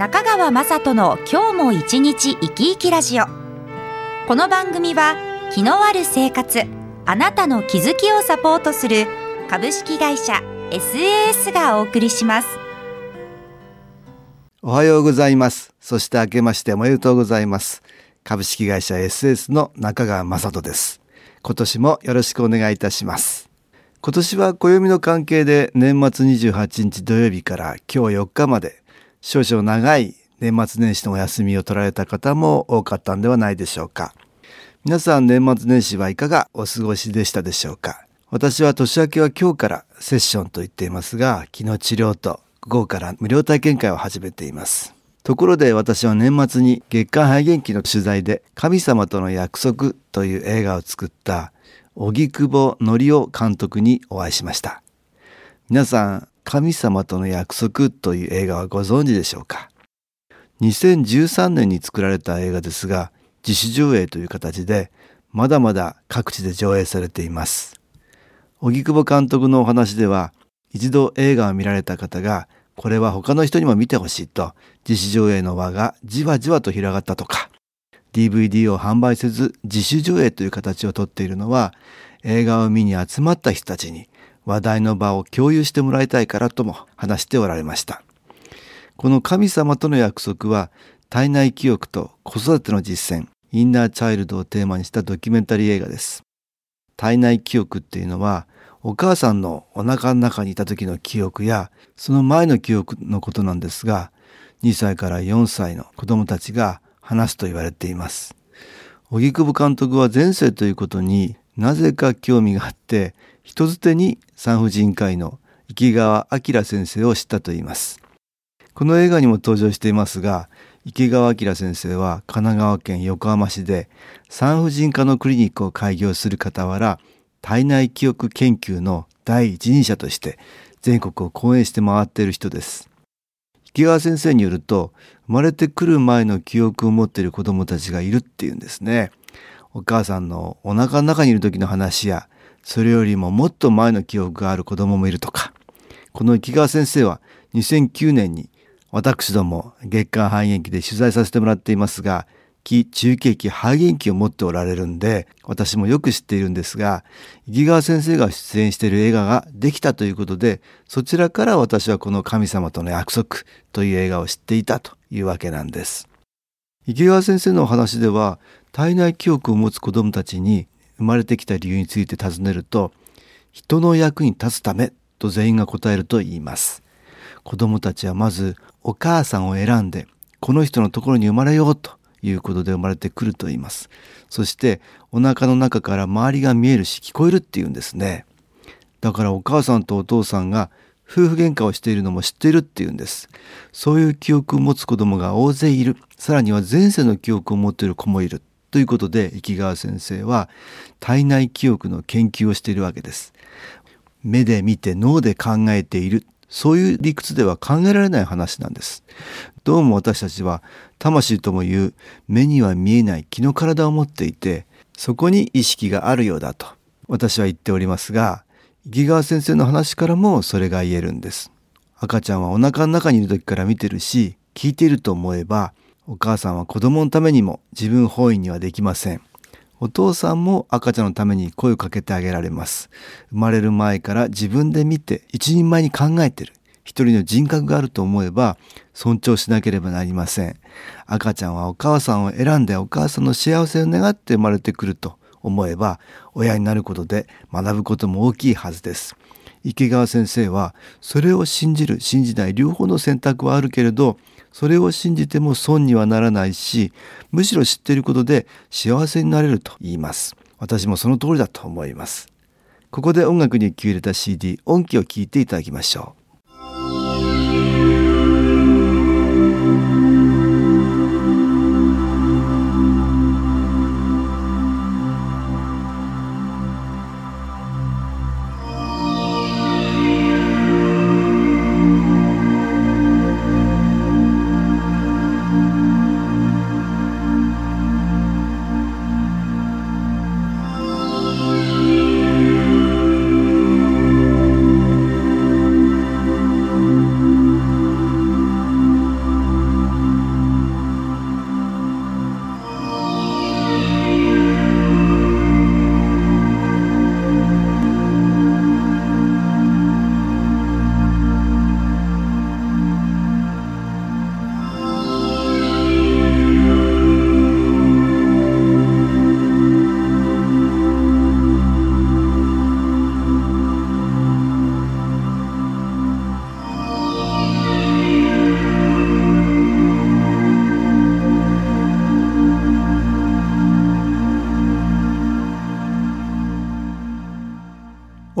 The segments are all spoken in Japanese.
中川雅人の今日も一日生き生きラジオ。この番組は気のある生活あなたの気づきをサポートする株式会社 SAS がお送りします。おはようございます。そして明けましておめでとうございます。株式会社 SAS の中川雅人です。今年もよろしくお願いいたします。今年は暦の関係で年末28日土曜日から今日4日まで少々長い年末年始のお休みを取られた方も多かったんではないでしょうか。皆さん年末年始はいかがお過ごしでしたでしょうか。私は年明けは今日からセッションと言っていますが、昨日治療と午後から無料体験会を始めています。ところで私は年末に月刊肺元気の取材で神様との約束という映画を作った荻窪則夫監督にお会いしました。皆さん神様との約束という映画はご存知でしょうか？2013年に作られた映画ですが自主上映という形でまだまだ各地で上映されています。荻窪監督のお話では一度映画を見られた方がこれは他の人にも見てほしいと自主上映の輪がじわじわと広がったとか DVD を販売せず自主上映という形をとっているのは映画を見に集まった人たちに話題の場を共有してもらいたいからとも話しておられました。この神様との約束は体内記憶と子育ての実践、インナーチャイルドをテーマにしたドキュメンタリー映画です。体内記憶っていうのはお母さんのお腹の中にいた時の記憶やその前の記憶のことなんですが2歳から4歳の子供たちが話すと言われています。荻窪監督は前世ということになぜか興味があって人づてに産婦人科医の池川明先生を知ったといいます。この映画にも登場していますが、池川明先生は神奈川県横浜市で産婦人科のクリニックを開業する傍ら、体内記憶研究の第一人者として全国を講演して回っている人です。池川先生によると、生まれてくる前の記憶を持っている子供たちがいるっていうんですね。お母さんのお腹の中にいる時の話やそれよりももっと前の記憶がある子供もいるとか。この池川先生は2009年に私ども月間肺元気で取材させてもらっていますが気中継機肺元気を持っておられるんで私もよく知っているんですが池川先生が出演している映画ができたということでそちらから私はこの神様との約束という映画を知っていたというわけなんです。池川先生のお話では体内記憶を持つ子どもたちに生まれてきた理由について尋ねると人の役に立つためと全員が答えると言います。子どもたちはまずお母さんを選んでこの人のところに生まれようということで生まれてくると言います。そしてお腹の中から周りが見えるし聞こえるっていうんですね。だからお母さんとお父さんが夫婦喧嘩をしているのも知っているっていうんです。そういう記憶を持つ子供が大勢いる。さらには前世の記憶を持っている子もいる。ということで生川先生は体内記憶の研究をしているわけです。目で見て脳で考えているそういう理屈では考えられない話なんです。どうも私たちは魂ともいう目には見えない気の体を持っていてそこに意識があるようだと私は言っておりますが池川先生の話からもそれが言えるんです。赤ちゃんはお腹の中にいる時から見てるし聞いていると思えばお母さんは子供のためにも自分本位にはできません。お父さんも赤ちゃんのために声をかけてあげられます。生まれる前から自分で見て一人前に考えてる。一人の人格があると思えば尊重しなければなりません。赤ちゃんはお母さんを選んでお母さんの幸せを願って生まれてくると思えば親になることで学ぶことも大きいはずです。池川先生はそれを信じる信じない両方の選択はあるけれどそれを信じても損にはならないしむしろ知っていることで幸せになれると言います。私もその通りだと思います。ここで音楽に気を入れた CD 音機を聴いていただきましょう。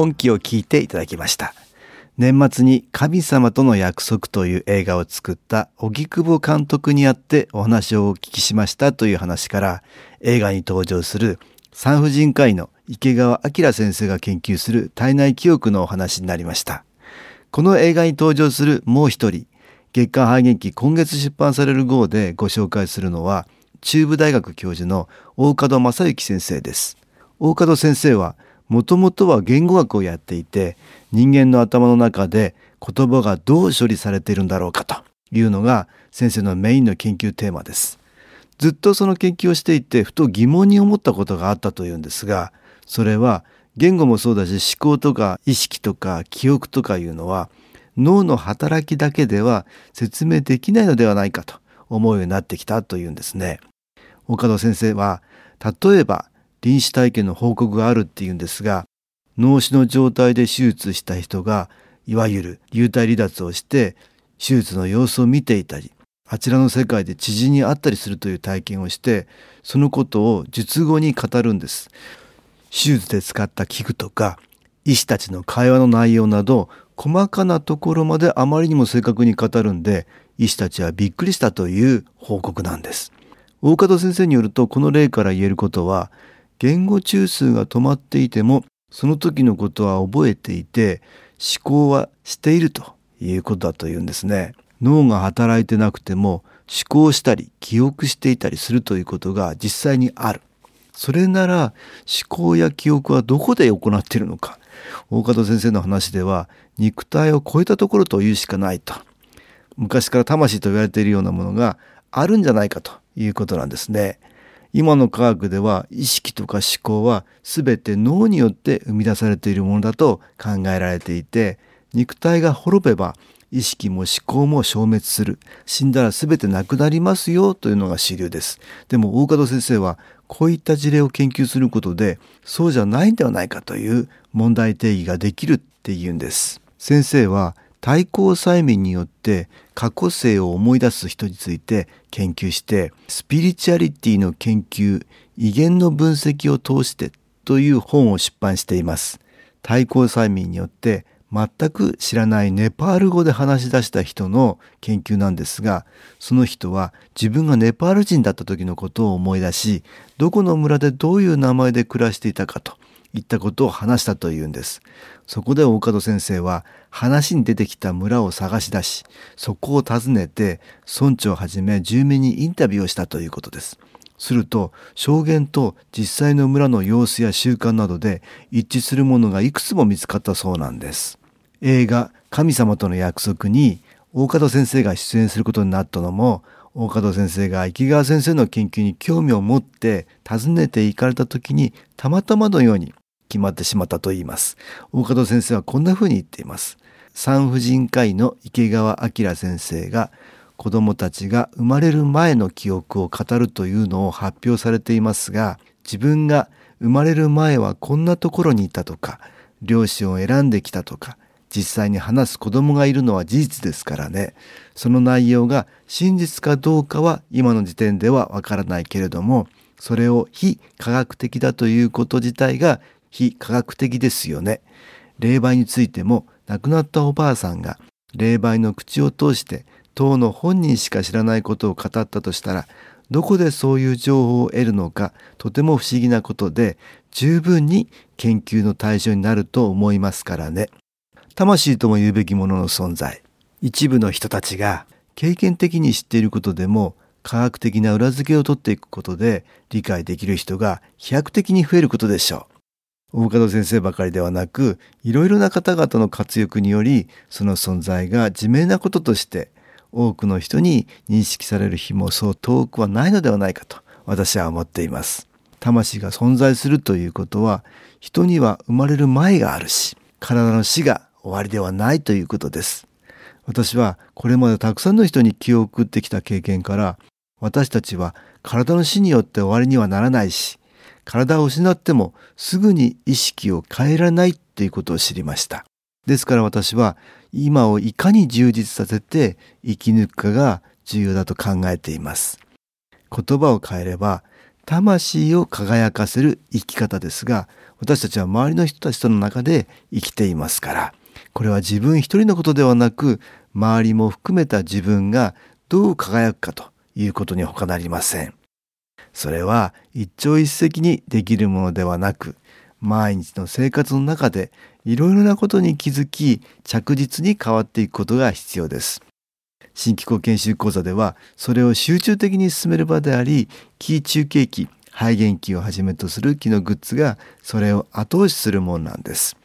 音気を聞いていただきました年末に神様との約束という映画を作った荻窪監督にあってお話をお聞きしましたという話から映画に登場する産婦人科医の池川明先生が研究する体内記憶のお話になりました。この映画に登場するもう一人、月刊肺元記今月出版される号でご紹介するのは、中部大学教授の大門正幸先生です。大門先生は、もともとは言語学をやっていて、人間の頭の中で言葉がどう処理されているんだろうかというのが先生のメインの研究テーマです。ずっとその研究をしていてふと疑問に思ったことがあったというんですがそれは言語もそうだし思考とか意識とか記憶とかいうのは脳の働きだけでは説明できないのではないかと思うようになってきたというんですね。岡田先生は例えば臨死体験の報告があるっていうんですが脳死の状態で手術した人がいわゆる流体離脱をして手術の様子を見ていたりあちらの世界で知人に会ったりするという体験をしてそのことを術後に語るんです。手術で使った器具とか医師たちの会話の内容など細かなところまであまりにも正確に語るんで医師たちはびっくりしたという報告なんです。大門先生によるとこの例から言えることは言語中枢が止まっていてもその時のことは覚えていて思考はしているということだというんですね脳が働いてなくても思考したり記憶していたりするということが実際にある。それなら思考や記憶はどこで行っているのか。大門先生の話では肉体を超えたところというしかないと。昔から魂と言われているようなものがあるんじゃないかということなんですね。今の科学では意識とか思考は全て脳によって生み出されているものだと考えられていて肉体が滅べば意識も思考も消滅する。死んだら全てなくなりますよというのが主流です。でも大門先生はこういった事例を研究することでそうじゃないんではないかという問題定義ができるっていうんです。先生は対抗催眠によって過去性を思い出す人について研究してスピリチュアリティの研究威厳の分析を通してという本を出版しています。対抗催眠によって全く知らないネパール語で話し出した人の研究なんですがその人は自分がネパール人だった時のことを思い出しどこの村でどういう名前で暮らしていたかといったことを話したというんです。そこで大門先生は話に出てきた村を探し出しそこを訪ねて村長をはじめ住民にインタビューをしたということです。すると証言と実際の村の様子や習慣などで一致するものがいくつも見つかったそうなんです。映画「神様との約束」に大門先生が出演することになったのも大門先生が池川先生の研究に興味を持って訪ねて行かれた時にたまたまのように決まってしまったと言います。大門先生はこんな風に言っています。産婦人科医の池川明先生が子どもたちが生まれる前の記憶を語るというのを発表されていますが自分が生まれる前はこんなところにいたとか両親を選んできたとか実際に話す子供がいるのは事実ですからねその内容が真実かどうかは今の時点ではわからないけれどもそれを非科学的だということ自体が非科学的ですよね霊媒についても亡くなったおばあさんが霊媒の口を通して当の本人しか知らないことを語ったとしたらどこでそういう情報を得るのかとても不思議なことで十分に研究の対象になると思いますからね。魂とも言うべきものの存在。一部の人たちが経験的に知っていることでも科学的な裏付けを取っていくことで理解できる人が飛躍的に増えることでしょう。大門先生ばかりではなくいろいろな方々の活躍によりその存在が自明なこととして多くの人に認識される日もそう遠くはないのではないかと私は思っています。魂が存在するということは人には生まれる前があるし体の死が終わりではないということです。私はこれまでたくさんの人に気を送ってきた経験から私たちは体の死によって終わりにはならないし体を失ってもすぐに意識を変えられないっていうことを知りました。ですから私は今をいかに充実させて生き抜くかが重要だと考えています。言葉を変えれば魂を輝かせる生き方ですが私たちは周りの人たちとの中で生きていますからこれは自分一人のことではなく周りも含めた自分がどう輝くかということに他なりません。それは一朝一夕にできるものではなく毎日の生活の中でいろいろなことに気づき着実に変わっていくことが必要です。新機構研修講座ではそれを集中的に進める場でありキー中継機肺元気をはじめとする機のグッズがそれを後押しするものなんです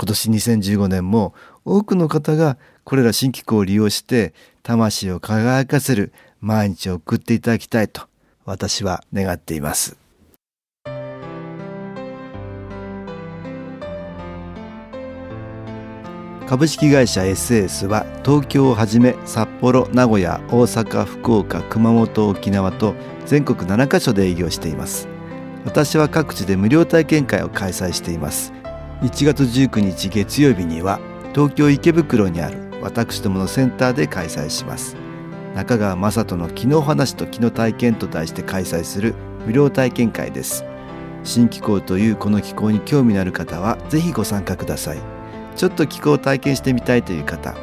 今年2015年も多くの方がこれら新機構を利用して魂を輝かせる毎日を送っていただきたいと私は願っています。株式会社 SS は東京をはじめ札幌名古屋大阪福岡熊本沖縄と全国7カ所で営業しています。私は各地で無料体験会を開催しています。1月19日月曜日には東京池袋にある私どものセンターで開催します。中川雅人の気の話と気の体験と題して開催する無料体験会です。新気候というこの気候に興味のある方はぜひご参加ください。ちょっと気候を体験してみたいという方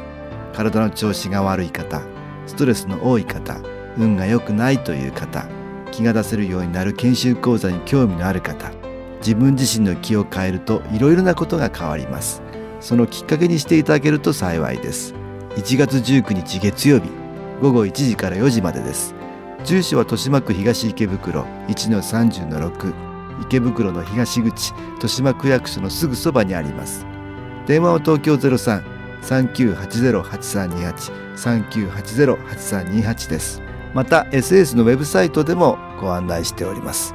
体の調子が悪い方ストレスの多い方運が良くないという方気が出せるようになる研修講座に興味のある方自分自身の気を変えるといろいろなことが変わります。そのきっかけにしていただけると幸いです。1月19日月曜日午後1時から4時までです。住所は豊島区東池袋1-30-6池袋の東口豊島区役所のすぐそばにあります。電話は東京03-3980-8328 3980-8328です。また SS のウェブサイトでもご案内しております。